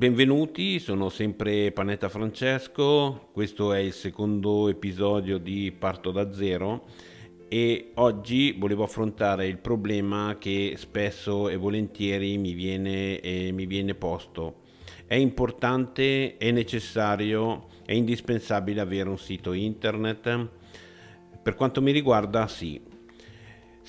benvenuti, sono sempre Panetta Francesco, questo è il secondo episodio di Parto da Zero e oggi volevo affrontare il problema che spesso e volentieri mi viene, eh, mi viene posto. È importante, è necessario, è indispensabile avere un sito internet? Per quanto mi riguarda sì,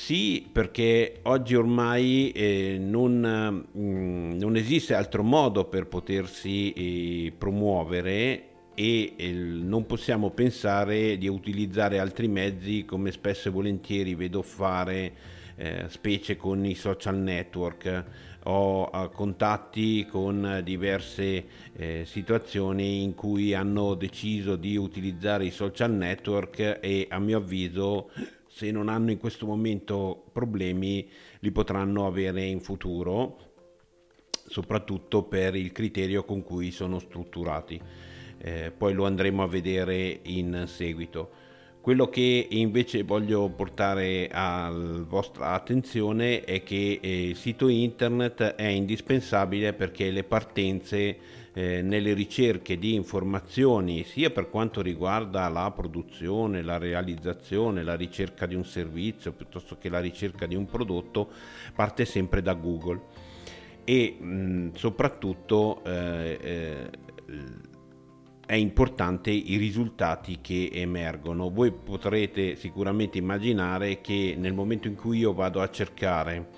sì, perché oggi ormai eh, non, mh, mm, non, esiste altro modo per potersi eh, promuovere e eh, non possiamo pensare di utilizzare altri mezzi come spesso e volentieri vedo fare, eh, specie con i social network. Ho contatti con diverse eh, situazioni in cui hanno deciso di utilizzare i social network e a mio avviso se non hanno in questo momento problemi, li potranno avere in futuro, soprattutto per il criterio con cui sono strutturati. Eh, poi lo andremo a vedere in seguito. Quello che invece voglio portare alla vostra attenzione è che eh, il sito internet è indispensabile perché le partenze eh, nelle ricerche di informazioni sia per quanto riguarda la produzione, la realizzazione, la ricerca di un servizio piuttosto che la ricerca di un prodotto parte sempre da Google e mh, soprattutto eh, eh, è importante i risultati che emergono. Voi potrete sicuramente immaginare che nel momento in cui io vado a cercare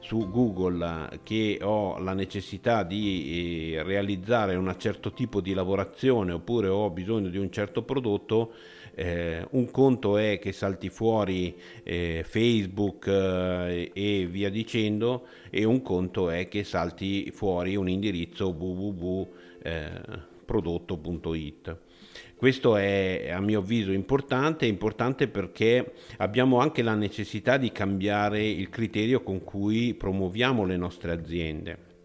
su Google che ho la necessità di eh, realizzare un certo tipo di lavorazione oppure ho bisogno di un certo prodotto, eh, un conto è che salti fuori eh, Facebook eh, e via dicendo e un conto è che salti fuori un indirizzo www.prodotto.it. Questo è a mio avviso importante, importante perché abbiamo anche la necessità di cambiare il criterio con cui promuoviamo le nostre aziende.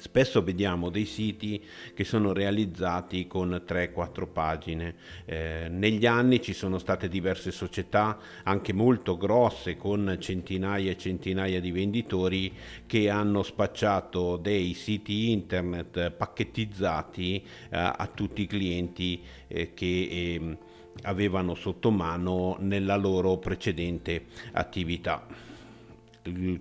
Spesso vediamo dei siti che sono realizzati con 3-4 pagine. Eh, negli anni ci sono state diverse società, anche molto grosse, con centinaia e centinaia di venditori, che hanno spacciato dei siti internet pacchettizzati eh, a tutti i clienti eh, che ehm, avevano sotto mano nella loro precedente attività.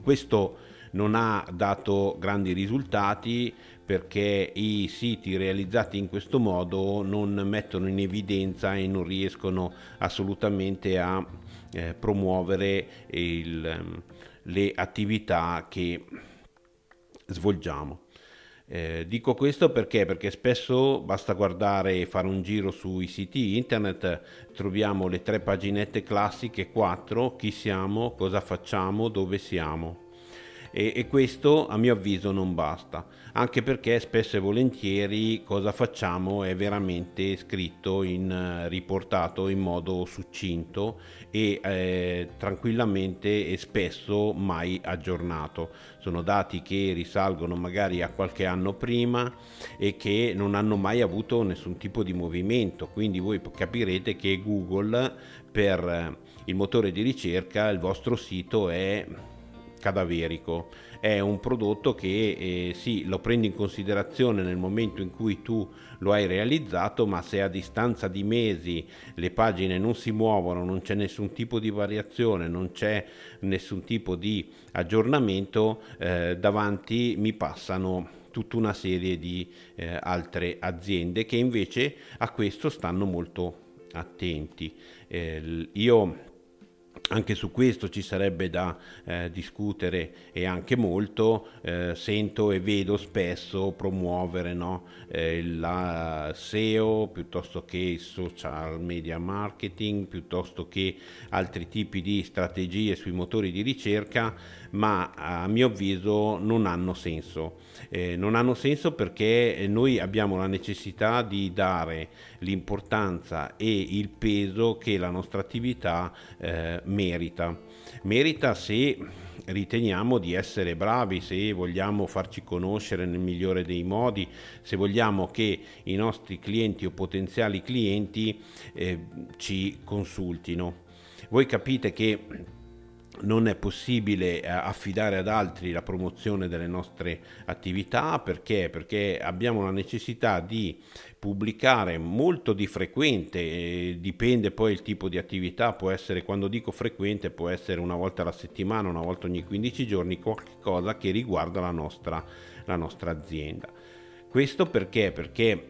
Questo non ha dato grandi risultati perché i siti realizzati in questo modo non mettono in evidenza e non riescono assolutamente a eh, promuovere il, le attività che svolgiamo. Eh, dico questo perché? Perché spesso basta guardare e fare un giro sui siti internet, troviamo le tre paginette classiche, quattro, chi siamo, cosa facciamo, dove siamo e, e questo a mio avviso non basta, anche perché spesso e volentieri cosa facciamo è veramente scritto, in, riportato in modo succinto e eh, tranquillamente e spesso mai aggiornato. Sono dati che risalgono magari a qualche anno prima e che non hanno mai avuto nessun tipo di movimento, quindi voi capirete che Google per il motore di ricerca il vostro sito è cadaverico. È un prodotto che eh, sì, lo prendi in considerazione nel momento in cui tu lo hai realizzato, ma se a distanza di mesi le pagine non si muovono, non c'è nessun tipo di variazione, non c'è nessun tipo di aggiornamento, eh, davanti mi passano tutta una serie di eh, altre aziende che invece a questo stanno molto attenti. Eh, io anche su questo ci sarebbe da eh, discutere e anche molto, eh, sento e vedo spesso promuovere no? eh, la SEO piuttosto che social media marketing, piuttosto che altri tipi di strategie sui motori di ricerca, ma a mio avviso non hanno senso. Eh, non hanno senso perché noi abbiamo la necessità di dare l'importanza e il peso che la nostra attività eh, merita. Merita se riteniamo di essere bravi, se vogliamo farci conoscere nel migliore dei modi, se vogliamo che i nostri clienti o potenziali clienti eh, ci consultino. Voi capite che non è possibile eh, affidare ad altri la promozione delle nostre attività perché? Perché abbiamo la necessità di pubblicare molto di frequente, dipende poi il tipo di attività, può essere, quando dico frequente, può essere una volta alla settimana, una volta ogni 15 giorni, qualcosa che riguarda la nostra, la nostra azienda. Questo perché? Perché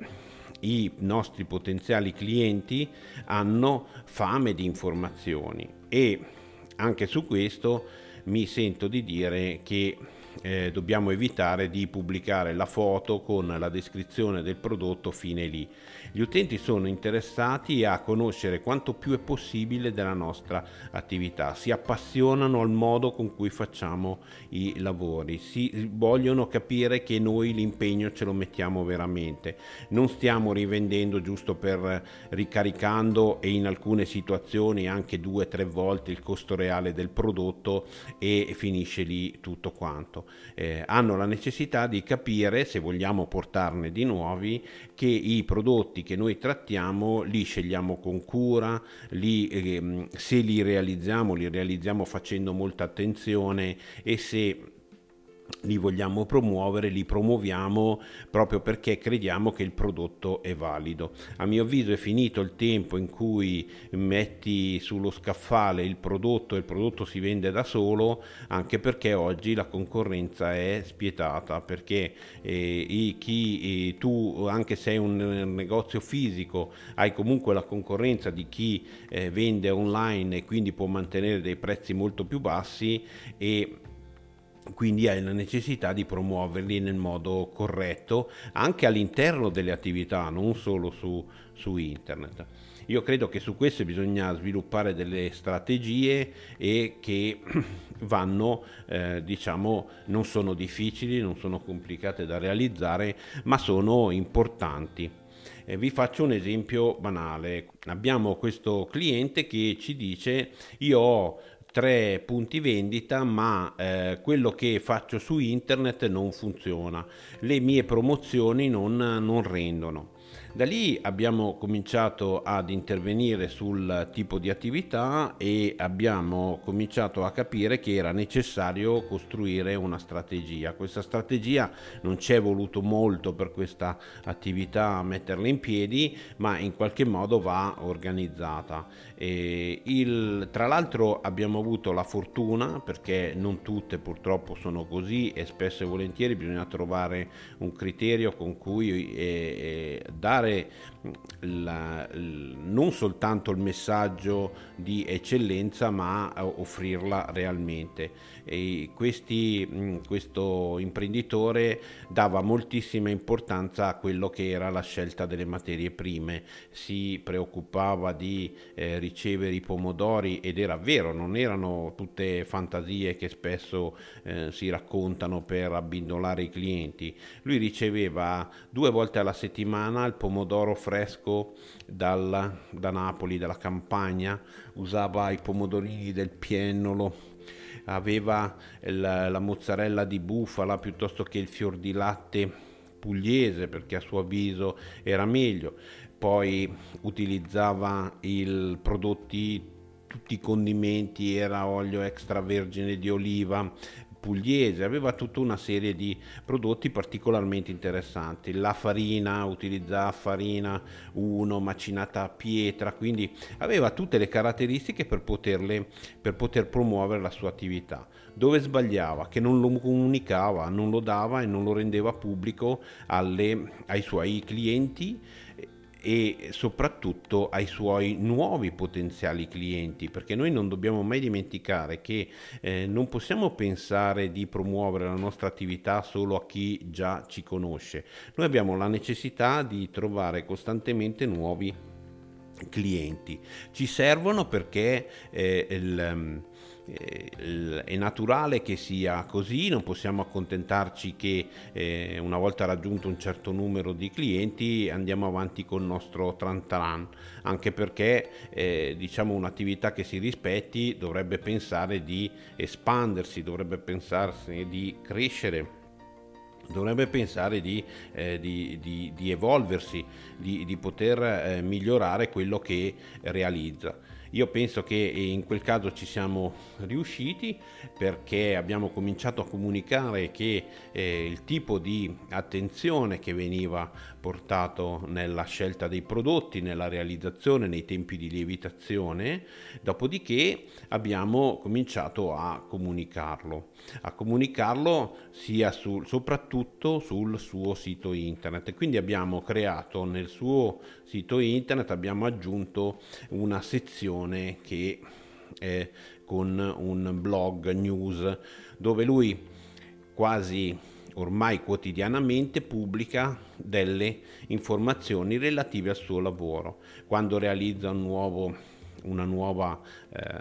i nostri potenziali clienti hanno fame di informazioni e anche su questo mi sento di dire che eh, dobbiamo evitare di pubblicare la foto con la descrizione del prodotto fine lì. Gli utenti sono interessati a conoscere quanto più è possibile della nostra attività, si appassionano al modo con cui facciamo i lavori, si vogliono capire che noi l'impegno ce lo mettiamo veramente, non stiamo rivendendo giusto per ricaricando e in alcune situazioni anche due o tre volte il costo reale del prodotto e finisce lì tutto quanto eh, hanno la necessità di capire, se vogliamo portarne di nuovi, che i prodotti che noi trattiamo li scegliamo con cura, li, eh, se li realizziamo, li realizziamo facendo molta attenzione e se li vogliamo promuovere, li promuoviamo proprio perché crediamo che il prodotto è valido. A mio avviso è finito il tempo in cui metti sullo scaffale il prodotto e il prodotto si vende da solo, anche perché oggi la concorrenza è spietata, perché eh, chi, eh, tu, anche se hai un negozio fisico, hai comunque la concorrenza di chi eh, vende online e quindi può mantenere dei prezzi molto più bassi e quindi hai la necessità di promuoverli nel modo corretto anche all'interno delle attività, non solo su, su internet. Io credo che su questo bisogna sviluppare delle strategie e che vanno, eh, diciamo, non sono difficili, non sono complicate da realizzare, ma sono importanti. Eh, vi faccio un esempio banale. Abbiamo questo cliente che ci dice io ho tre punti vendita ma eh, quello che faccio su internet non funziona. Le mie promozioni non, non rendono da lì abbiamo cominciato ad intervenire sul tipo di attività e abbiamo cominciato a capire che era necessario costruire una strategia. Questa strategia non ci è voluto molto per questa attività metterla in piedi, ma in qualche modo va organizzata. Il, tra l'altro abbiamo avuto la fortuna, perché non tutte purtroppo sono così e spesso e volentieri bisogna trovare un criterio con cui eh, eh, dare dare la, non soltanto il messaggio di eccellenza ma offrirla realmente. Questi, questo imprenditore dava moltissima importanza a quello che era la scelta delle materie prime. Si preoccupava di eh, ricevere i pomodori ed era vero non erano tutte fantasie che spesso eh, si raccontano per abbindolare i clienti. Lui riceveva due volte alla settimana il pomodoro fresco dal, da Napoli, dalla campagna, usava i pomodorini del piennolo, aveva la, la mozzarella di bufala piuttosto che il fior di latte pugliese perché a suo avviso era meglio, poi utilizzava i prodotti tutti i condimenti, era olio extravergine di oliva, pugliese, aveva tutta una serie di prodotti particolarmente interessanti. La farina, utilizzava farina 1 macinata a pietra, quindi aveva tutte le caratteristiche per, poterle, per poter promuovere la sua attività. Dove sbagliava? Che non lo comunicava, non lo dava e non lo rendeva pubblico alle, ai suoi clienti e soprattutto ai suoi nuovi potenziali clienti, perché noi non dobbiamo mai dimenticare che eh, non possiamo pensare di promuovere la nostra attività solo a chi già ci conosce. Noi abbiamo la necessità di trovare costantemente nuovi clienti. Ci servono perché eh, il eh, è naturale che sia così, non possiamo accontentarci che eh, una volta raggiunto un certo numero di clienti andiamo avanti con il nostro trantaran, anche perché eh, diciamo un'attività che si rispetti dovrebbe pensare di espandersi, dovrebbe pensarsi di crescere dovrebbe pensare di, eh, di, di, di evolversi, di, poter eh, migliorare quello che realizza. Io penso che in quel caso ci siamo riusciti perché abbiamo cominciato a comunicare che eh, il tipo di attenzione che veniva portato nella scelta dei prodotti, nella realizzazione, nei tempi di lievitazione, dopodiché abbiamo cominciato a comunicarlo, a comunicarlo sia sul, soprattutto sul suo sito internet. Quindi abbiamo creato nel suo sito internet, abbiamo aggiunto una sezione che è con un blog news dove lui quasi ormai quotidianamente pubblica delle informazioni relative al suo lavoro. Quando realizza un nuovo, una nuova eh,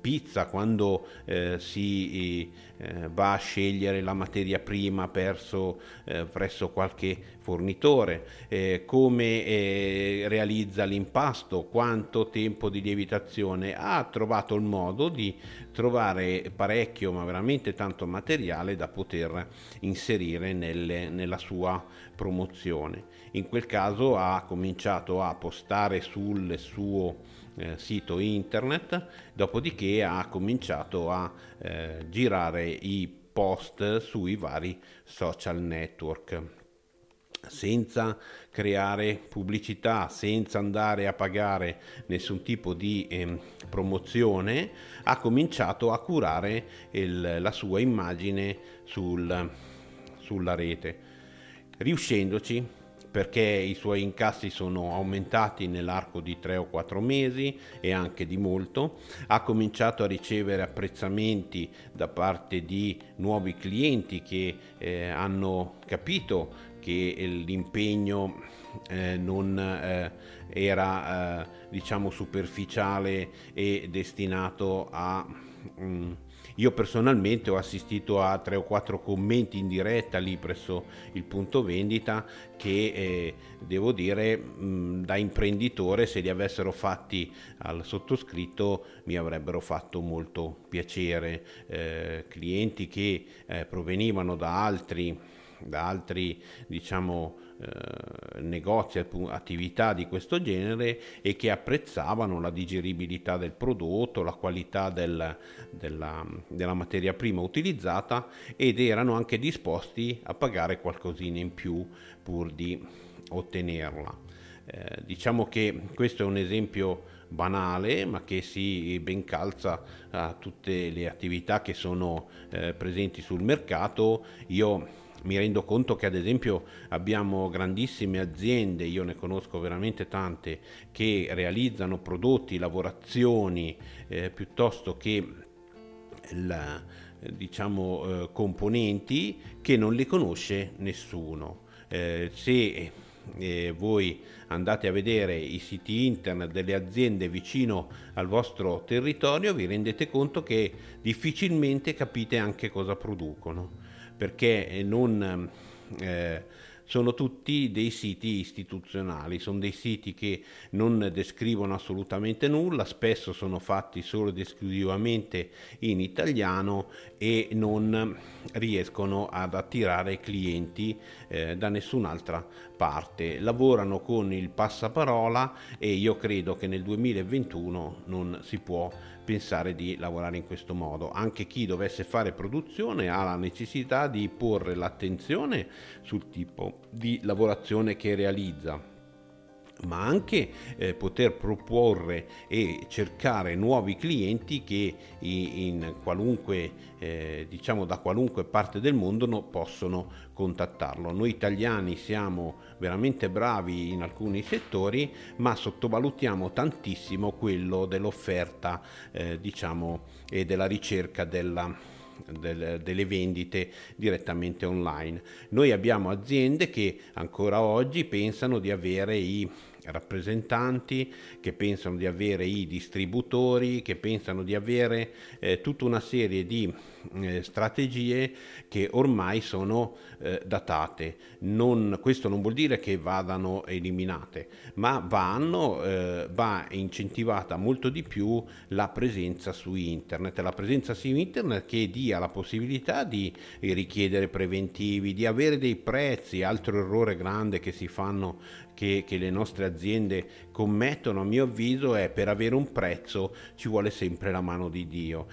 pizza, quando eh, si eh, va a scegliere la materia prima perso, eh, presso qualche fornitore, eh, come eh, realizza l'impasto, quanto tempo di lievitazione, ha trovato il modo di trovare parecchio, ma veramente tanto materiale da poter inserire nelle, nella sua promozione. In quel caso ha cominciato a postare sul suo eh, sito internet, dopodiché ha cominciato a eh, girare i post sui vari social network. Senza creare pubblicità, senza andare a pagare nessun tipo di eh, promozione, ha cominciato a curare il, la sua immagine sul, sulla rete, riuscendoci perché i suoi incassi sono aumentati nell'arco di 3 o 4 mesi e anche di molto, ha cominciato a ricevere apprezzamenti da parte di nuovi clienti che eh, hanno capito che l'impegno eh, non eh, era eh, diciamo superficiale e destinato a mh, mm, io personalmente ho assistito a tre o quattro commenti in diretta lì presso il punto vendita che eh, devo dire mh, da imprenditore se li avessero fatti al sottoscritto mi avrebbero fatto molto piacere. Eh, clienti che eh, provenivano da altri, da altri diciamo, eh, negozi, attività di questo genere e che apprezzavano la digeribilità del prodotto, la qualità del, della, della materia prima utilizzata ed erano anche disposti a pagare qualcosina in più pur di ottenerla. Eh, diciamo che questo è un esempio banale ma che si ben calza a tutte le attività che sono eh, presenti sul mercato. Io mi rendo conto che ad esempio abbiamo grandissime aziende, io ne conosco veramente tante, che realizzano prodotti, lavorazioni eh, piuttosto che la, diciamo, eh, componenti che non li conosce nessuno. Eh, se eh, voi andate a vedere i siti internet delle aziende vicino al vostro territorio vi rendete conto che difficilmente capite anche cosa producono perché non... Eh, sono tutti dei siti istituzionali, sono dei siti che non descrivono assolutamente nulla, spesso sono fatti solo ed esclusivamente in italiano e non riescono ad attirare clienti eh, da nessun'altra parte. Lavorano con il passaparola e io credo che nel 2021 non si può pensare di lavorare in questo modo. Anche chi dovesse fare produzione ha la necessità di porre l'attenzione sul tipo di lavorazione che realizza ma anche eh, poter proporre e cercare nuovi clienti che in qualunque, eh, diciamo da qualunque parte del mondo no, possono contattarlo. Noi italiani siamo veramente bravi in alcuni settori, ma sottovalutiamo tantissimo quello dell'offerta, eh, diciamo, e della ricerca della del, delle vendite direttamente online. Noi abbiamo aziende che ancora oggi pensano di avere i rappresentanti, che pensano di avere i distributori, che pensano di avere eh, tutta una serie di eh, strategie che ormai sono eh, datate. Non, questo non vuol dire che vadano eliminate, ma vanno, eh, va incentivata molto di più la presenza su internet, la presenza su internet che dia la possibilità di richiedere preventivi, di avere dei prezzi, altro errore grande che si fanno che, che, le nostre aziende commettono, a mio avviso, è per avere un prezzo ci vuole sempre la mano di Dio.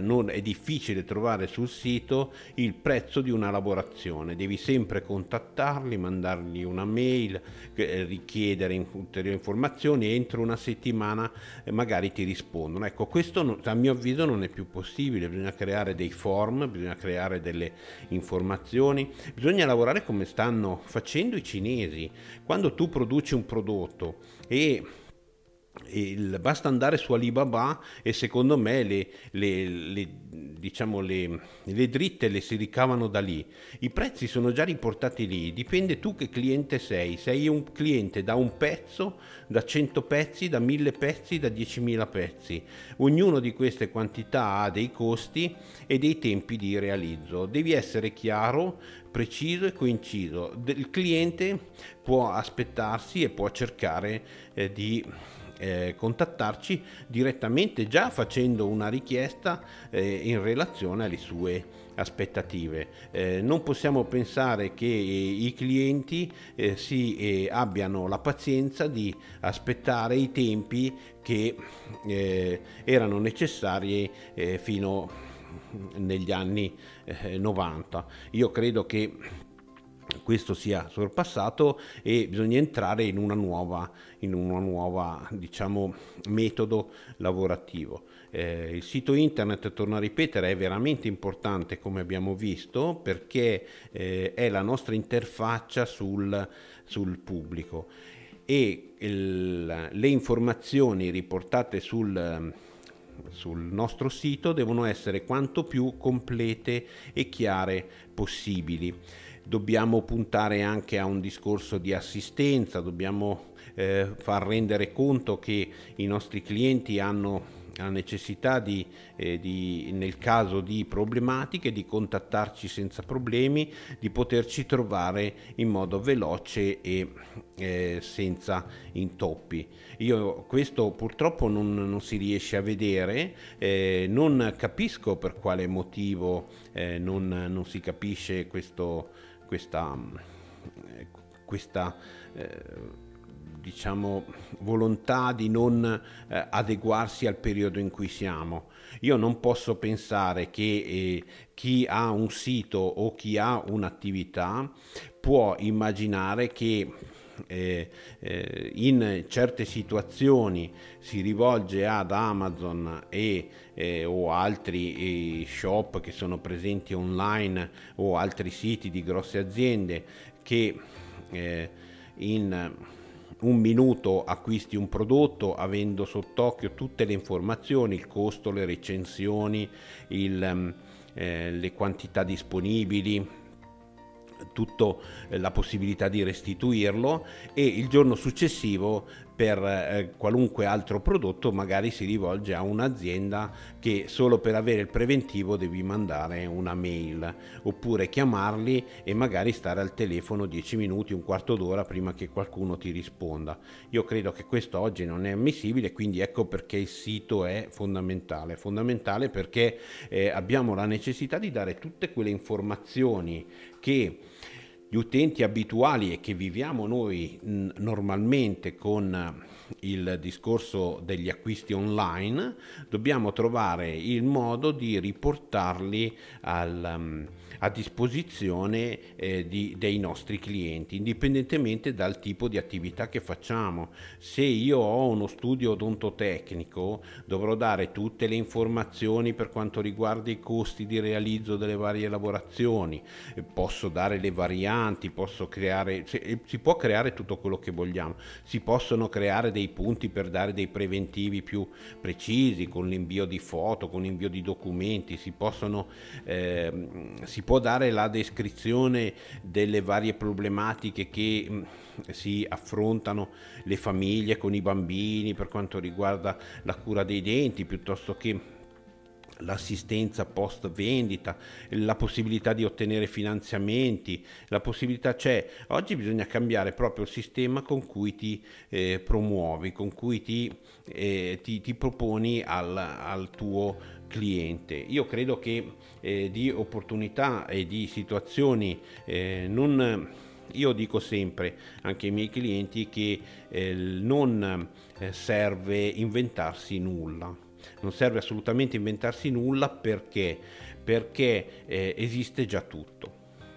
Non, è difficile trovare sul sito il prezzo di una lavorazione, devi sempre contattarli, mandargli una mail, eh, richiedere ulteriori informazioni entro una settimana eh, magari ti rispondono. Ecco, questo a mio avviso non è più possibile, bisogna creare dei form, bisogna creare delle informazioni, bisogna lavorare come stanno facendo i cinesi. Quando tu produci un prodotto e il, basta andare su Alibaba e secondo me le, le, le, diciamo le, dritte le si ricavano da lì. I prezzi sono già riportati lì, dipende tu che cliente sei. Sei un cliente da un pezzo, da 100 pezzi, da 1000 pezzi, da 10.000 pezzi. Ognuno di queste quantità ha dei costi e dei tempi di realizzo. Devi essere chiaro, preciso e coinciso. Il cliente può aspettarsi e può cercare eh, di eh, contattarci direttamente già facendo una richiesta eh, in relazione alle sue aspettative. Eh, non possiamo pensare che i clienti eh, si, eh, abbiano la pazienza di aspettare i tempi che eh, erano necessari fino negli anni 90. Io credo che questo sia sorpassato e bisogna entrare in una nuova, in una nuova diciamo, metodo lavorativo. Eh, il sito internet, torno a ripetere, è veramente importante come abbiamo visto perché eh, è la nostra interfaccia sul, sul pubblico e il, le informazioni riportate sul sul nostro sito devono essere quanto più complete e chiare possibili. Dobbiamo puntare anche a un discorso di assistenza, dobbiamo eh, far rendere conto che i nostri clienti hanno la necessità di, eh, di, nel caso di problematiche, di contattarci senza problemi, di poterci trovare in modo veloce e eh, senza intoppi. Io questo purtroppo non, non si riesce a vedere, eh, non capisco per quale motivo eh, non, non si capisce questo questa, eh, questa eh, diciamo, volontà di non eh, adeguarsi al periodo in cui siamo. Io non posso pensare che eh, chi ha un sito o chi ha un'attività può immaginare che eh, eh, in certe situazioni si rivolge ad Amazon e, eh, o altri eh, shop che sono presenti online o altri siti di grosse aziende che eh, in un minuto acquisti un prodotto avendo sott'occhio tutte le informazioni, il costo, le recensioni, il, eh, le quantità disponibili, tutta eh, la possibilità di restituirlo e il giorno successivo per eh, qualunque altro prodotto magari si rivolge a un'azienda che solo per avere il preventivo devi mandare una mail oppure chiamarli e magari stare al telefono 10 minuti, un quarto d'ora prima che qualcuno ti risponda. Io credo che questo oggi non è ammissibile, quindi ecco perché il sito è fondamentale, fondamentale perché eh, abbiamo la necessità di dare tutte quelle informazioni che gli utenti abituali e che viviamo noi normalmente con il discorso degli acquisti online, dobbiamo trovare il modo di riportarli al, a disposizione eh, di, dei nostri clienti, indipendentemente dal tipo di attività che facciamo. Se io ho uno studio odontotecnico, dovrò dare tutte le informazioni per quanto riguarda i costi di realizzo delle varie lavorazioni, posso dare le varianti, posso creare, si può creare tutto quello che vogliamo, si possono creare dei punti per dare dei preventivi più precisi con l'invio di foto, con l'invio di documenti, si possono eh, si può può dare la descrizione delle varie problematiche che mm, si affrontano le famiglie con i bambini per quanto riguarda la cura dei denti piuttosto che l'assistenza post vendita, la possibilità di ottenere finanziamenti, la possibilità c'è. Oggi bisogna cambiare proprio il sistema con cui ti eh, promuovi, con cui ti, eh, ti, ti proponi al, al tuo cliente. Io credo che eh, di opportunità e di situazioni eh, non io dico sempre anche ai miei clienti che eh, non eh, serve inventarsi nulla, non serve assolutamente inventarsi nulla perché, perché eh, esiste già tutto,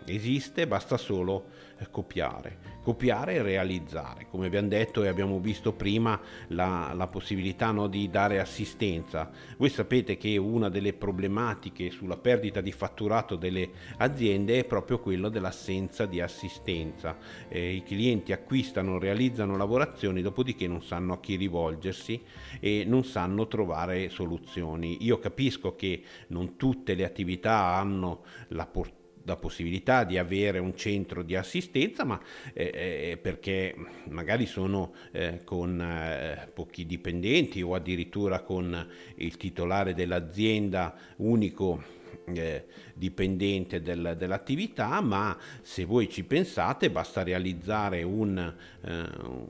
esiste, basta solo copiare copiare e realizzare. Come abbiamo detto e abbiamo visto prima la, la possibilità no, di dare assistenza. Voi sapete che una delle problematiche sulla perdita di fatturato delle aziende è proprio quello dell'assenza di assistenza. Eh, I clienti acquistano, realizzano lavorazioni, dopodiché non sanno a chi rivolgersi e non sanno trovare soluzioni. Io capisco che non tutte le attività hanno la portata la possibilità di avere un centro di assistenza, ma eh, eh, perché magari sono eh, con eh, pochi dipendenti o addirittura con il titolare dell'azienda unico eh, dipendente del, dell'attività, ma se voi ci pensate basta realizzare un, eh,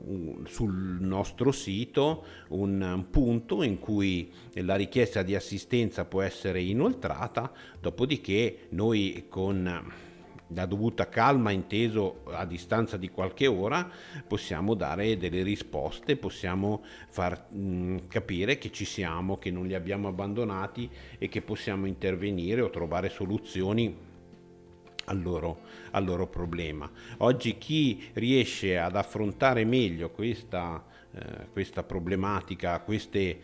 un, sul nostro sito un, un punto in cui la richiesta di assistenza può essere inoltrata, dopodiché noi con la dovuta calma, inteso a distanza di qualche ora, possiamo dare delle risposte, possiamo far mh, mm, capire che ci siamo, che non li abbiamo abbandonati e che possiamo intervenire o trovare soluzioni al loro, al loro problema. Oggi chi riesce ad affrontare meglio questa, eh, questa problematica, queste,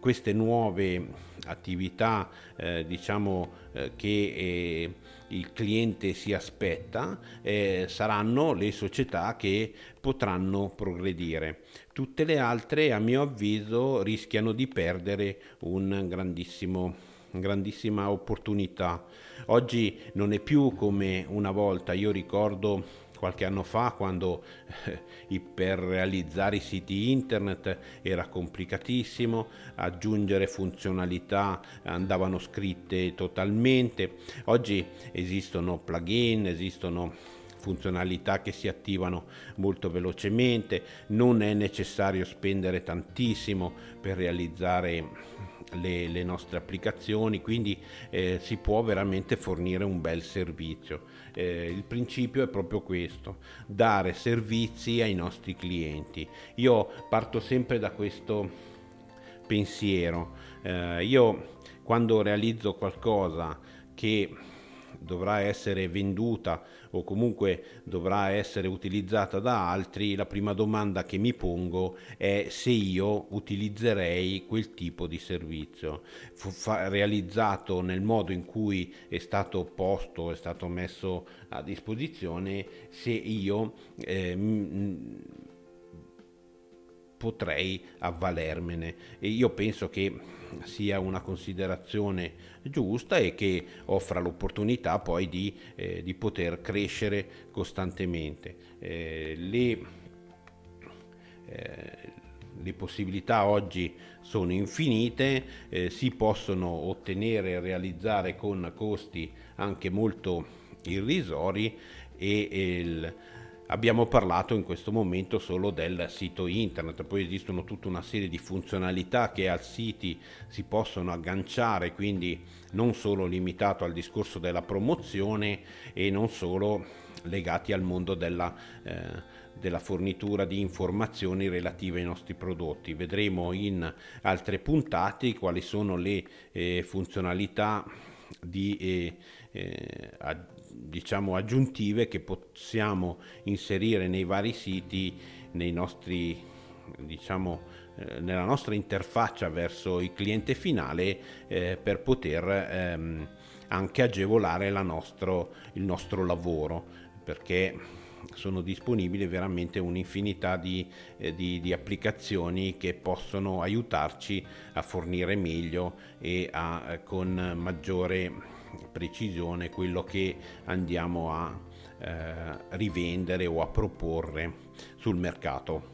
queste nuove attività eh, diciamo eh, che eh, il cliente si aspetta eh, saranno le società che potranno progredire. Tutte le altre, a mio avviso, rischiano di perdere un grandissimo grandissima opportunità. Oggi non è più come una volta, io ricordo qualche anno fa quando eh, per realizzare i siti internet era complicatissimo, aggiungere funzionalità andavano scritte totalmente. Oggi esistono plugin, esistono funzionalità che si attivano molto velocemente, non è necessario spendere tantissimo per realizzare le, le nostre applicazioni, quindi eh, si può veramente fornire un bel servizio. Eh, il principio è proprio questo, dare servizi ai nostri clienti. Io parto sempre da questo pensiero. Eh, io quando realizzo qualcosa che dovrà essere venduta o comunque dovrà essere utilizzata da altri, la prima domanda che mi pongo è se io utilizzerei quel tipo di servizio. Fa- realizzato nel modo in cui è stato posto, è stato messo a disposizione, se io eh, potrei avvalermene e io penso che sia una considerazione giusta e che offra l'opportunità poi di, eh, di poter crescere costantemente. Eh, le, eh, le, possibilità oggi sono infinite, eh, si possono ottenere e realizzare con costi anche molto irrisori e, e il, Abbiamo parlato in questo momento solo del sito internet, poi esistono tutta una serie di funzionalità che al siti si possono agganciare, quindi non solo limitato al discorso della promozione e non solo legati al mondo della, eh, della fornitura di informazioni relative ai nostri prodotti. Vedremo in altre puntate quali sono le eh, funzionalità di eh, eh, diciamo aggiuntive che possiamo inserire nei vari siti, nei nostri, diciamo, eh, nella nostra interfaccia verso il cliente finale eh, per poter ehm, anche agevolare nostro, il nostro lavoro perché sono disponibili veramente un'infinità di, eh, di, di, applicazioni che possono aiutarci a fornire meglio e a, eh, con maggiore precisione quello che andiamo a eh, rivendere o a proporre sul mercato.